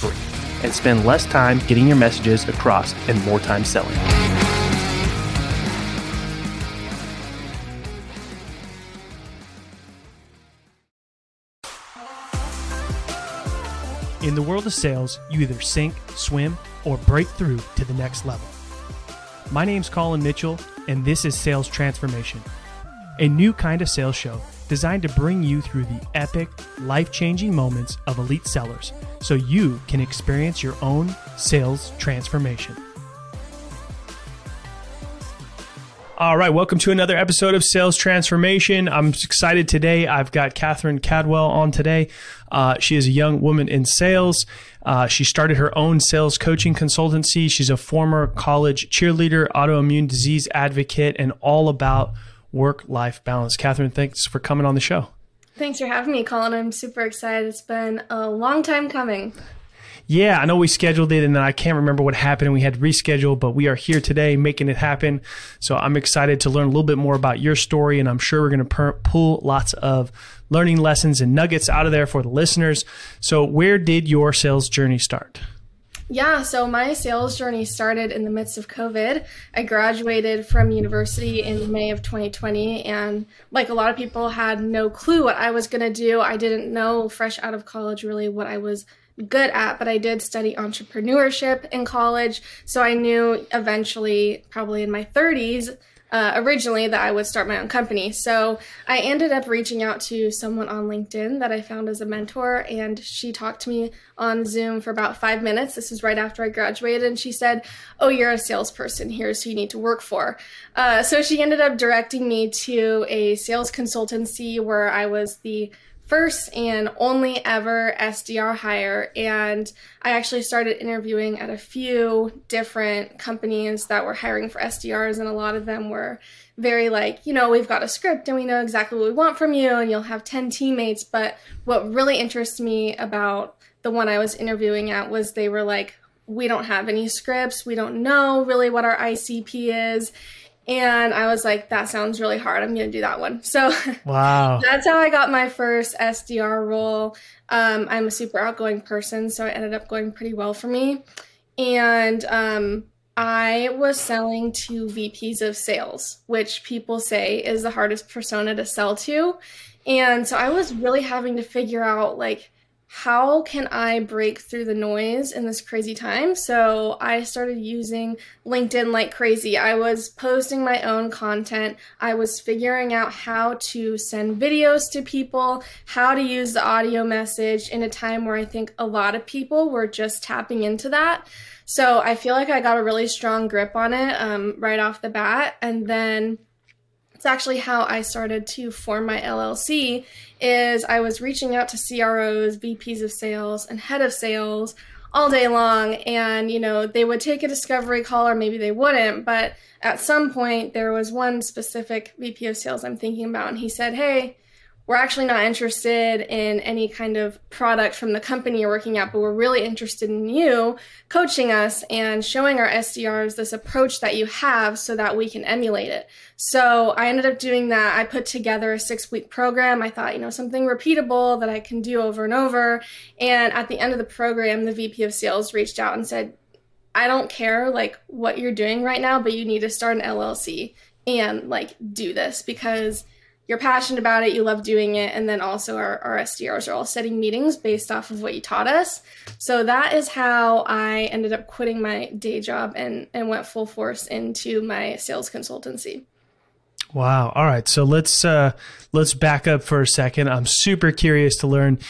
free and spend less time getting your messages across and more time selling. In the world of sales, you either sink, swim, or break through to the next level. My name's Colin Mitchell, and this is Sales Transformation, a new kind of sales show designed to bring you through the epic, life changing moments of elite sellers so you can experience your own sales transformation. All right, welcome to another episode of Sales Transformation. I'm excited today. I've got Katherine Caldwell on today. Uh, she is a young woman in sales. Uh, she started her own sales coaching consultancy. She's a former college cheerleader, autoimmune disease advocate, and all about work life balance. Katherine, thanks for coming on the show. Thanks for having me, Colin. I'm super excited. It's been a long time coming. Yeah, I know we scheduled it and then I can't remember what happened we had to reschedule, but we are here today making it happen. So I'm excited to learn a little bit more about your story and I'm sure we're going to per- pull lots of learning lessons and nuggets out of there for the listeners. So where did your sales journey start? Yeah, so my sales journey started in the midst of COVID. I graduated from university in May of 2020, and like a lot of people, had no clue what I was going to do. I didn't know, fresh out of college, really what I was good at, but I did study entrepreneurship in college. So I knew eventually, probably in my 30s, uh, originally that I would start my own company. So I ended up reaching out to someone on LinkedIn that I found as a mentor, and she talked to me on Zoom for about five minutes. This is right after I graduated, and she said, Oh, you're a salesperson. Here's who you need to work for. Uh, so she ended up directing me to a sales consultancy where I was the first and only ever SDR hire. And I actually started interviewing at a few different companies that were hiring for SDRs, and a lot of them were very like, you know, we've got a script and we know exactly what we want from you, and you'll have 10 teammates. But what really interests me about the one I was interviewing at was they were like, we don't have any scripts, we don't know really what our ICP is and I was like, that sounds really hard. I'm going to do that one. So wow. that's how I got my first SDR role. Um, I'm a super outgoing person, so it ended up going pretty well for me. And um, I was selling to VPs of sales, which people say is the hardest persona to sell to. And so I was really having to figure out like, how can I break through the noise in this crazy time? So I started using LinkedIn like crazy. I was posting my own content. I was figuring out how to send videos to people, how to use the audio message in a time where I think a lot of people were just tapping into that. So I feel like I got a really strong grip on it um, right off the bat. And then it's actually how I started to form my LLC is I was reaching out to CROs, VPs of sales, and head of sales all day long. And you know they would take a discovery call or maybe they wouldn't but at some point there was one specific VP of sales I'm thinking about and he said hey we're actually not interested in any kind of product from the company you're working at, but we're really interested in you coaching us and showing our SDRs this approach that you have so that we can emulate it. So I ended up doing that. I put together a six week program. I thought, you know, something repeatable that I can do over and over. And at the end of the program, the VP of sales reached out and said, I don't care like what you're doing right now, but you need to start an LLC and like do this because you're passionate about it, you love doing it, and then also our, our SDRs are all setting meetings based off of what you taught us. So that is how I ended up quitting my day job and, and went full force into my sales consultancy. Wow. All right. So let's uh, let's back up for a second. I'm super curious to learn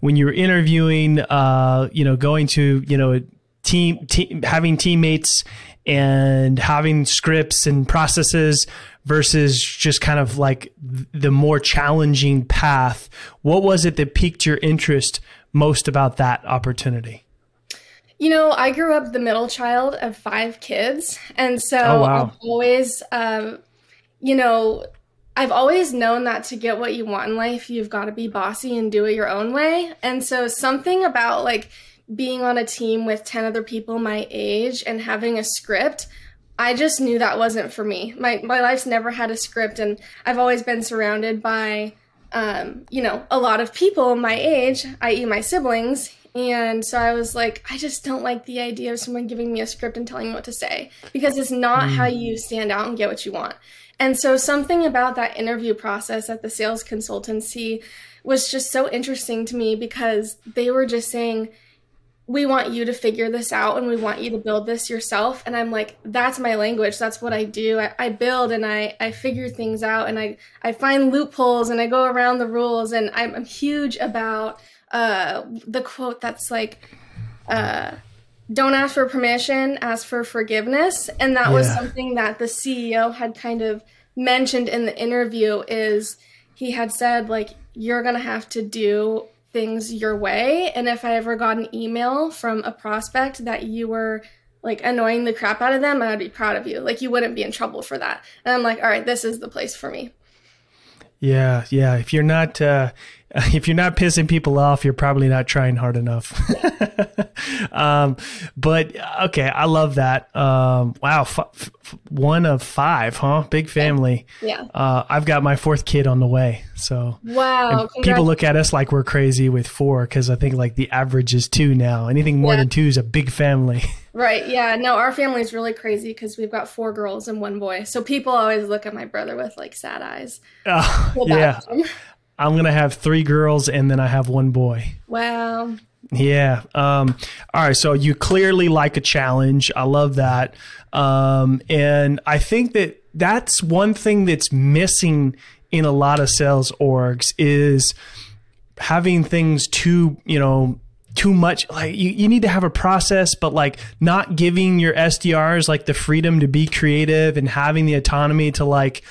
when you were interviewing, uh, you know, going to, you know, team, team having teammates and having scripts and processes versus just kind of like the more challenging path. What was it that piqued your interest most about that opportunity? You know, I grew up the middle child of five kids. And so Oh, wow. I've always, um, you know, I've always known that to get what you want in life, you've got to be bossy and do it your own way. And so something about like being on a team with 10 other people my age and having a script, I just knew that wasn't for me. My my life's never had a script and I've always been surrounded by um, you know, a lot of people my age, i.e. my siblings, and so I was like, I just don't like the idea of someone giving me a script and telling me what to say because it's not how you stand out and get what you want. And so something about that interview process at the sales consultancy was just so interesting to me because they were just saying, we want you to figure this out and we want you to build this yourself. And I'm like, that's my language. That's what I do. I, I build and I, I figure things out and I, I find loopholes and I go around the rules. And I'm, I'm huge about uh, the quote that's like, uh, don't ask for permission, ask for forgiveness. And that was something that the CEO had kind of mentioned in the interview is he had said like you're going to have to do things your way and if I ever got an email from a prospect that you were like annoying the crap out of them, I would be proud of you. Like you wouldn't be in trouble for that. And I'm like, all right, this is the place for me. Yeah, yeah. If you're not uh, if you're not pissing people off, you're probably not trying hard enough. um, but okay, I love that. Um, wow, f- f- one of five, huh? Big family. Yeah. Uh, I've got my fourth kid on the way, so Wow. people look at us like we're crazy with four because I think like the average is two now. Anything more Yeah. than two is a big family. Right. Yeah. No, our family is really crazy because we've got four girls and one boy. So people always look at my brother with like sad eyes. Uh, Feel yeah. I'm gonna have three girls and then I have one boy. Wow. Yeah. Um, all right. So you clearly like a challenge. I love that. Um, and I think that that's one thing that's missing in a lot of sales orgs is having things too, you know, too much like you, you need to have a process but like not giving your sdrs like the freedom to be creative and having the autonomy to like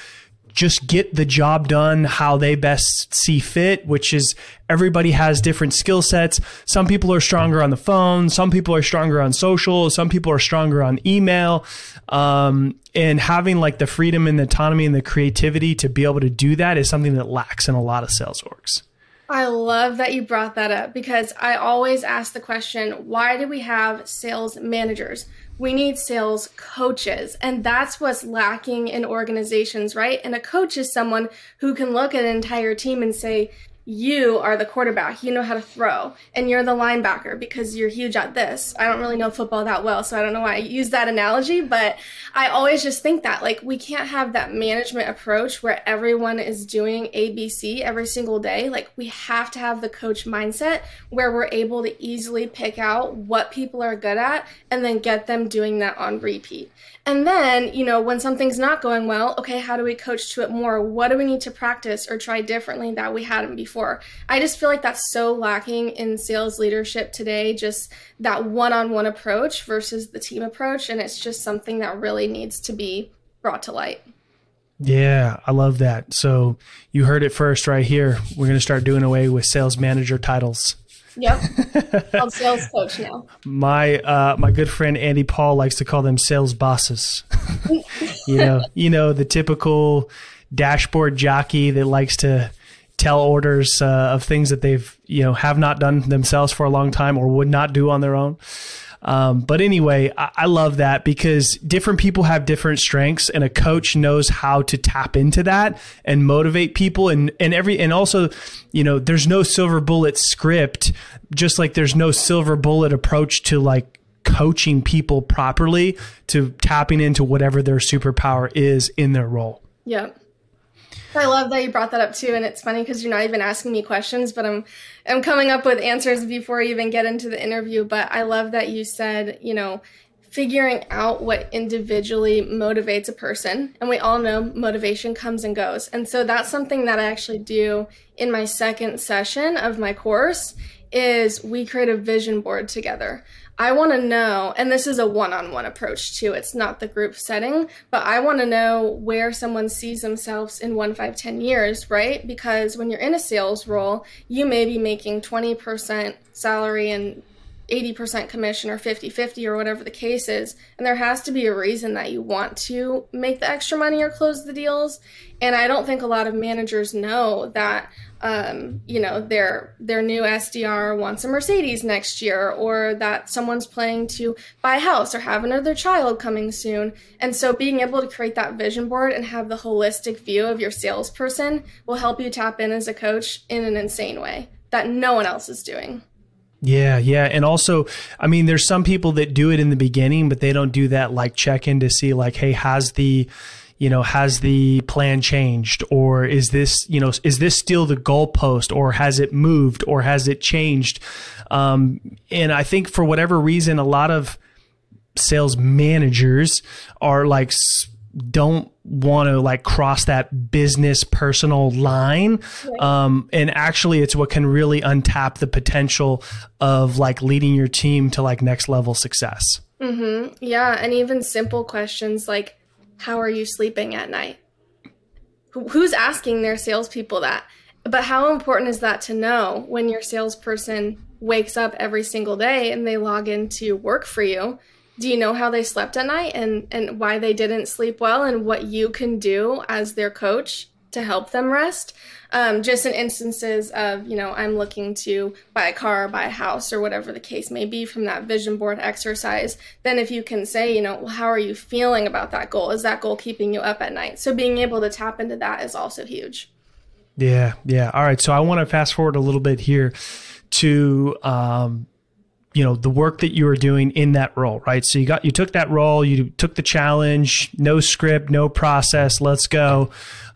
just get the job done how they best see fit, which is everybody has different skill sets. Some people are stronger on the phone. Some people are stronger on social. Some people are stronger on email. Um, and having like the freedom and the autonomy and the creativity to be able to do that is something that lacks in a lot of sales orgs. I love that you brought that up because I always ask the question why do we have sales managers? We need sales coaches. And that's what's lacking in organizations, right? And a coach is someone who can look at an entire team and say, you are the quarterback. You know how to throw, and you're the linebacker because you're huge at this. I don't really know football that well, so I don't know why I use that analogy, but I always just think that like we can't have that management approach where everyone is doing ABC every single day. Like we have to have the coach mindset where we're able to easily pick out what people are good at and then get them doing that on repeat. And then, you know, when something's not going well, okay, how do we coach to it more? What do we need to practice or try differently that we hadn't before? I just feel like that's so lacking in sales leadership today, just that one on one approach versus the team approach. And it's just something that really needs to be brought to light. Yeah, I love that. So you heard it first right here. We're going to start doing away with sales manager titles. Yep. I'm sales coach now. My uh, my good friend Andy Paul likes to call them sales bosses. you know, you know the typical dashboard jockey that likes to tell orders uh, of things that they've you know have not done themselves for a long time or would not do on their own. Um, but anyway, I, I love that because different people have different strengths, and a coach knows how to tap into that and motivate people, and and every and also, you know, there's no silver bullet script, just like there's no silver bullet approach to like coaching people properly to tapping into whatever their superpower is in their role. Yep. I love that you brought that up too, and it's funny because you're not even asking me questions, but I'm I'm coming up with answers before you even get into the interview. But I love that you said, you know, figuring out what individually motivates a person, and we all know motivation comes and goes, and so that's something that I actually do in my second session of my course. Is we create a vision board together. I want to know, and this is a one on one approach too, it's not the group setting, but I want to know where someone sees themselves in one, five, ten years, right? Because when you're in a sales role, you may be making 20% salary and 80% commission or 50 50 or whatever the case is. And there has to be a reason that you want to make the extra money or close the deals. And I don't think a lot of managers know that um, you know their their new SDR wants a Mercedes next year, or that someone's planning to buy a house or have another child coming soon. And so, being able to create that vision board and have the holistic view of your salesperson will help you tap in as a coach in an insane way that no one else is doing. Yeah, yeah. And also, I mean, there's some people that do it in the beginning, but they don't do that like check in to see, like, hey, has the you know, has the plan changed or is this, you know, is this still the goalpost or has it moved or has it changed? Um, and I think for whatever reason, a lot of sales managers are like, don't want to like cross that business personal line. Um, and actually it's what can really untap the potential of like leading your team to like next level success. Mm-hmm. Yeah. And even simple questions like, how are you sleeping at night? Who's asking their salespeople that? But how important is that to know when your salesperson wakes up every single day and they log into work for you? Do you know how they slept at night and, and why they didn't sleep well and what you can do as their coach to help them rest? um, just in instances of you know i'm looking to buy a car buy a house or whatever the case may be from that vision board exercise then if you can say you know well, how are you feeling about that goal? Is that goal keeping you up at night? So being able to tap into that is also huge. Yeah yeah. All right so i want to fast forward a little bit here to um, you know the work that you were doing in that role right so you got you took that role you took the challenge no script no process let's go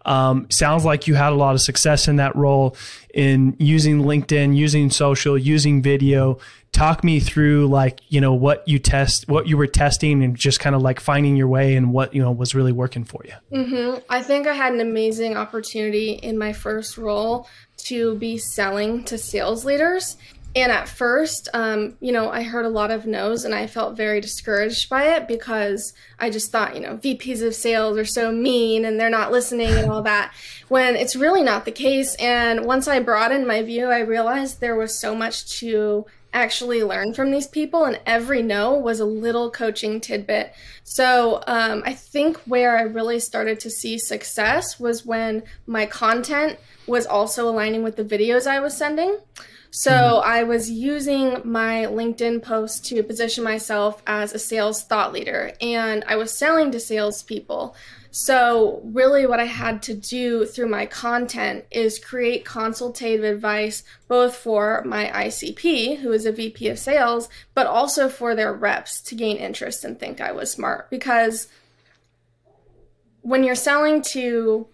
um, sounds like you had a lot of success in that role in using LinkedIn, using social, using video. Talk me through like, you know, what you test, what you were testing and just kind of like finding your way and what, you know, was really working for you. Mm-hmm. I think I had an amazing opportunity in my first role to be selling to sales leaders. And at first, um, you know, I heard a lot of no's and I felt very discouraged by it because I just thought, you know, VPs of sales are so mean and they're not listening and all that, when it's really not the case. And once I broadened my view, I realized there was so much to actually learn from these people, and every no was a little coaching tidbit. So um, I think where I really started to see success was when my content was also aligning with the videos I was sending. So mm-hmm. I was using my LinkedIn post to position myself as a sales thought leader, and I was selling to salespeople. So, really, what I had to do through my content is create consultative advice both for my ICP, who is a VP of sales, but also for their reps to gain interest and think I was smart. Because when you're selling to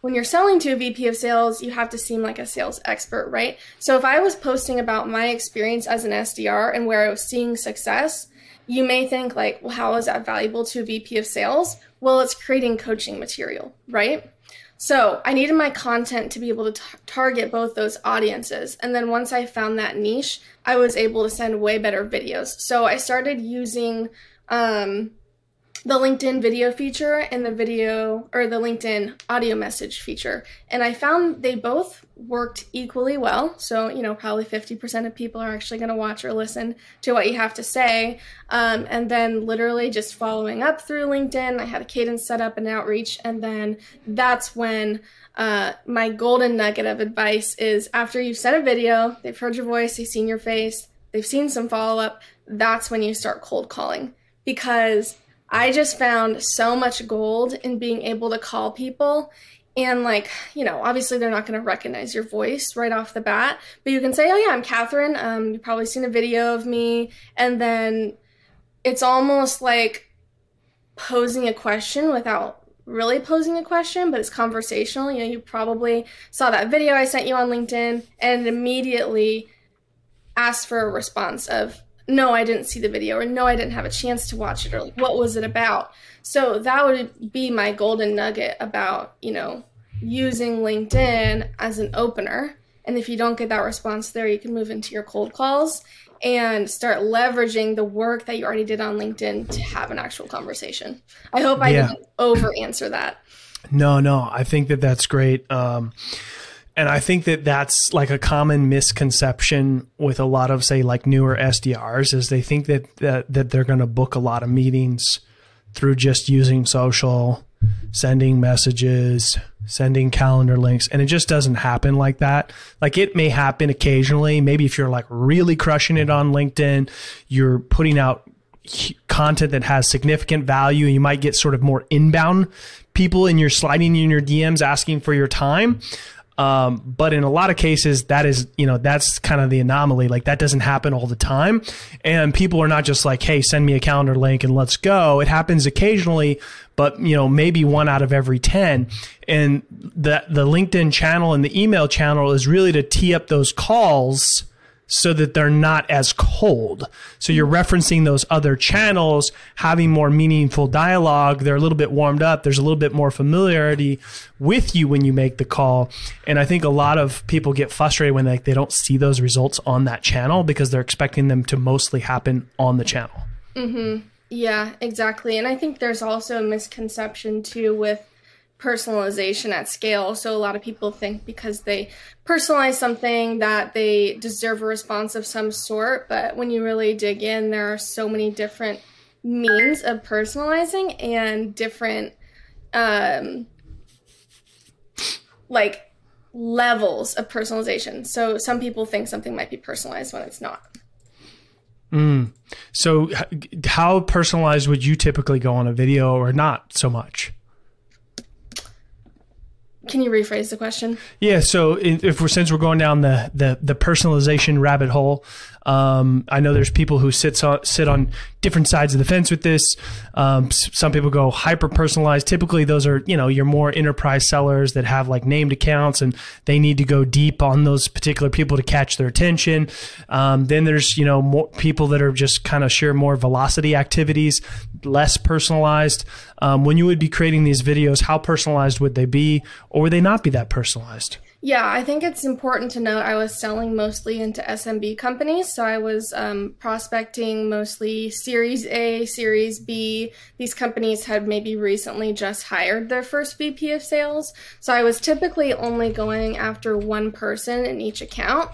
when you're selling to a VP of sales, you have to seem like a sales expert, right? So if I was posting about my experience as an SDR and where I was seeing success, you may think like, well, how is that valuable to a VP of sales? Well, it's creating coaching material, right? So I needed my content to be able to t- target both those audiences. And then once I found that niche, I was able to send way better videos. So I started using um, the LinkedIn video feature and the video or the LinkedIn audio message feature. And I found they both worked equally well. So, you know, probably 50% of people are actually going to watch or listen to what you have to say. Um, and then literally just following up through LinkedIn, I had a cadence set up and outreach. And then that's when uh, my golden nugget of advice is after you've sent a video, they've heard your voice, they've seen your face, they've seen some follow up, that's when you start cold calling. Because I just found so much gold in being able to call people. And like you know obviously they're not going to recognize your voice right off the bat but you can say oh yeah i'm katherine. Um, you've probably seen a video of me. And then it's almost like posing a question without really posing a question but it's conversational. You know you probably saw that video i sent you on linkedin and immediately asked for a response of no, I didn't see the video, or no, I didn't have a chance to watch it, or like, what was it about? So that would be my golden nugget about, you know, using LinkedIn as an opener. And if you don't get that response there, you can move into your cold calls and start leveraging the work that you already did on LinkedIn to have an actual conversation. I hope I yeah. didn't over answer that. No, no, I think that that's great. Um, and I think that that's like a common misconception with a lot of say like newer SDRs is they think that that, that they're going to book a lot of meetings through just using social, sending messages, sending calendar links, and it just doesn't happen like that. Like it may happen occasionally, maybe if you're like really crushing it on LinkedIn, you're putting out content that has significant value and you might get sort of more inbound people and you're sliding in your DMs asking for your time. Um, but in a lot of cases, that is, you know, that's kind of the anomaly. Like that doesn't happen all the time. And people are not just like, hey, send me a calendar link and let's go. It happens occasionally, but you know, maybe one out of every 10. And the, the LinkedIn channel and the email channel is really to tee up those calls so that they're not as cold. So you're referencing those other channels, having more meaningful dialogue. They're a little bit warmed up. There's a little bit more familiarity with you when you make the call. And I think a lot of people get frustrated when they, they don't see those results on that channel because they're expecting them to mostly happen on the channel. Mm-hmm. Yeah, exactly. And I think there's also a misconception too with personalization at scale. So a lot of people think because they personalize something that they deserve a response of some sort, but when you really dig in, there are so many different means of personalizing and different um like levels of personalization. So some people think something might be personalized when it's not. Mm. So, how personalized would you typically go on a video or not so much? Can you rephrase the question? Yeah. So if we're since we're going down the the, the personalization rabbit hole, um, I know there's people who sit on, sit on different sides of the fence with this. Um, some people go hyper personalized. Typically, those are you know your more enterprise sellers that have like named accounts and they need to go deep on those particular people to catch their attention. Um, then there's you know more people that are just kind of share more velocity activities, less personalized. Um, when you would be creating these videos, how personalized would they be, or would they not be that personalized? Yeah, I think it's important to note I was selling mostly into SMB companies. So I was um, prospecting mostly Series A, Series B. These companies had maybe recently just hired their first VP of sales. So I was typically only going after one person in each account.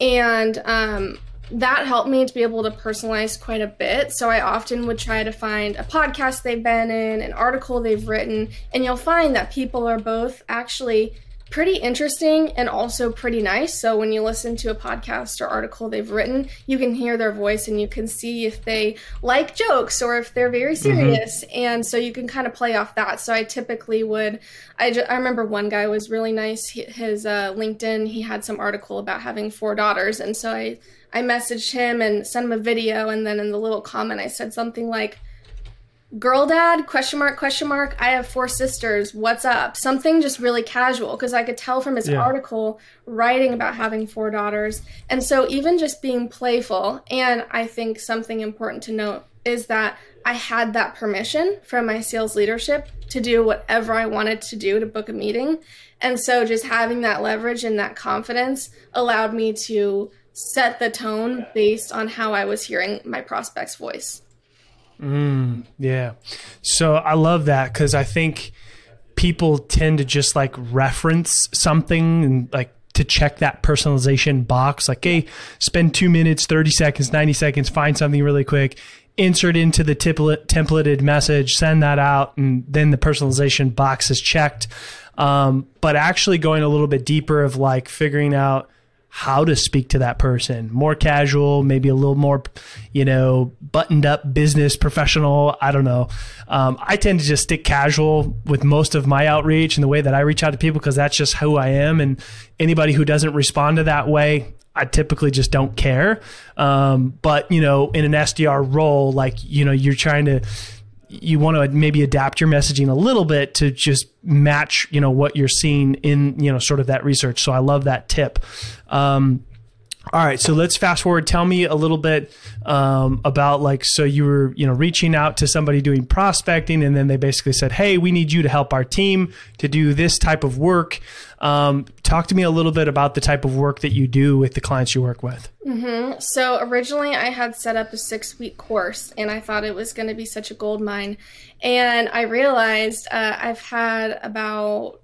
And um, that helped me to be able to personalize quite a bit. So I often would try to find a podcast they've been in, an article they've written, and you'll find that people are both actually pretty interesting and also pretty nice. So when you listen to a podcast or article they've written, you can hear their voice and you can see if they like jokes or if they're very mm-hmm. serious. Mm-hmm. And so you can kind of play off that. So I typically would, I, just, I remember one guy was really nice. His uh, LinkedIn, he had some article about having four daughters. And so I, I messaged him and sent him a video. And then in the little comment, I said something like, girl dad question mark question mark. I have four sisters. What's up? Something just really casual because i could tell from his yeah. article writing about having four daughters. And so even just being playful and i think something important to note is that i had that permission from my sales leadership to do whatever i wanted to do to book a meeting. And so just having that leverage and that confidence allowed me to set the tone based on how i was hearing my prospect's voice Mm, yeah. So I love that because I think people tend to just like reference something and like to check that personalization box. Like, hey, spend two minutes, 30 seconds, 90 seconds, find something really quick, insert into the template, templated message, send that out, and then the personalization box is checked. Um, but actually going a little bit deeper of like figuring out how to speak to that person. More casual maybe a little more you know buttoned up business professional. I don't know. Um, i tend to just stick casual with most of my outreach and the way that i reach out to people because that's just who i am. And anybody who doesn't respond to that way I typically just don't care. Um, but you know, in an SDR role, like you know, you're trying to you want to maybe adapt your messaging a little bit to just match you know what you're seeing in you know sort of that research. So i love that tip. Um, all right so let's fast forward. Tell me a little bit um, about like so you were you know reaching out to somebody doing prospecting and then they basically said hey we need you to help our team to do this type of work. Um, talk to me a little bit about the type of work that you do with the clients you work with. Mm-hmm. so originally i had set up a six week course and i thought it was going to be such a gold mine. And i realized uh, i've had about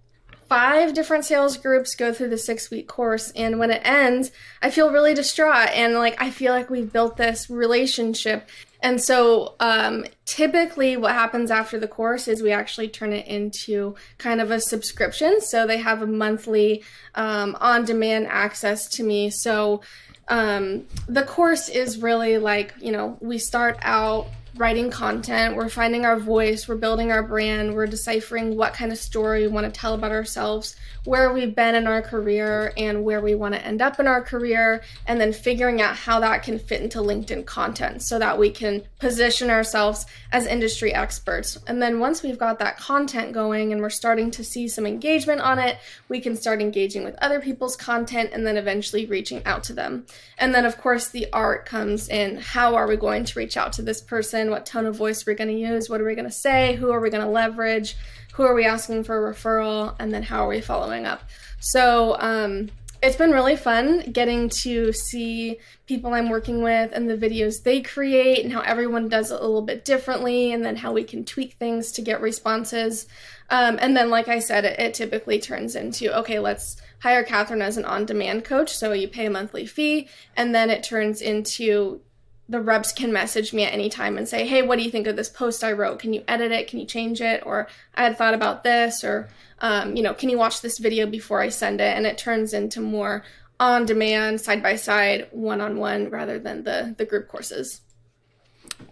five different sales groups go through the six week course. And when it ends, I feel really distraught. And like, I feel like we've built this relationship. And so, um, typically, what happens after the course is we actually turn it into kind of a subscription. So they have a monthly um, on demand access to me. So, um, the course is really like, you know, we start out writing content, we're finding our voice, we're building our brand, we're deciphering what kind of story we want to tell about ourselves, where we've been in our career, and where we want to end up in our career, and then figuring out how that can fit into LinkedIn content so that we can position ourselves as industry experts. And then once we've got that content going and we're starting to see some engagement on it, we can start engaging with other people's content and then eventually reaching out to them. And then, of course, the art comes in how are we going to reach out to this person? what tone of voice are we're going to use, what are we going to say, who are we going to leverage, who are we asking for a referral, and then how are we following up. So um, it's been really fun getting to see people I'm working with and the videos they create and how everyone does it a little bit differently, and then how we can tweak things to get responses. Um, and then, like I said, it, it typically turns into okay, let's hire Katherine as an on demand coach. So you pay a monthly fee, and then it turns into the reps can message me at any time and say, "Hey, what do you think of this post I wrote? Can you edit it? Can you change it? Or I had thought about this, or um, you know, can you watch this video before I send it?" And it turns into more on demand, side by side, one on one, rather than the the group courses.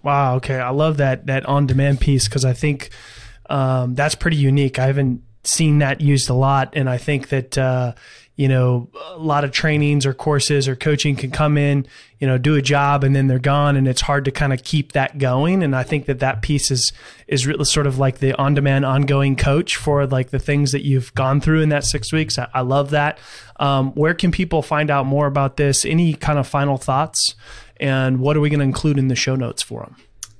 Wow. Okay, I love that that on demand piece because I think um, that's pretty unique. I haven't seen that used a lot, and I think that. Uh, you know, a lot of trainings or courses or coaching can come in, you know, do a job and then they're gone, and it's hard to kind of keep that going. And I think that that piece is is really sort of like the on demand, ongoing coach for like the things that you've gone through in that six weeks. I, I love that. Um, where can people find out more about this? Any kind of final thoughts? And what are we going to include in the show notes for them?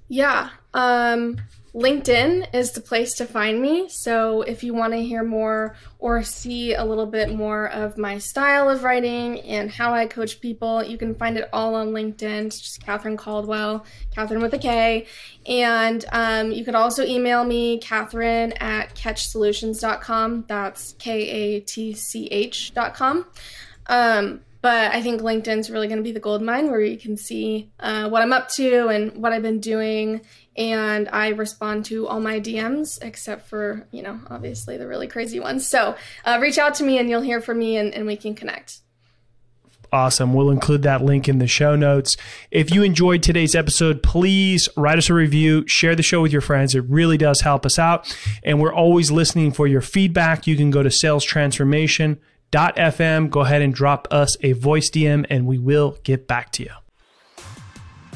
Yeah. Um, LinkedIn is the place to find me. So if you want to hear more or see a little bit more of my style of writing and how I coach people, you can find it all on LinkedIn. It's just Katherine Caldwell, Katherine with a K. And um, you could also email me, Katherine at katchsolutions.com. That's K A T C H.com. Um, but I think LinkedIn's really going to be the gold mine where you can see uh, what I'm up to and what I've been doing. And I respond to all my DMs except for, you know, obviously the really crazy ones. So uh, reach out to me and you'll hear from me and, and we can connect. Awesome. We'll include that link in the show notes. If you enjoyed today's episode, please write us a review, share the show with your friends. It really does help us out. And we're always listening for your feedback. You can go to Sales Transformation FM. Go ahead and drop us a voice DM and we will get back to you.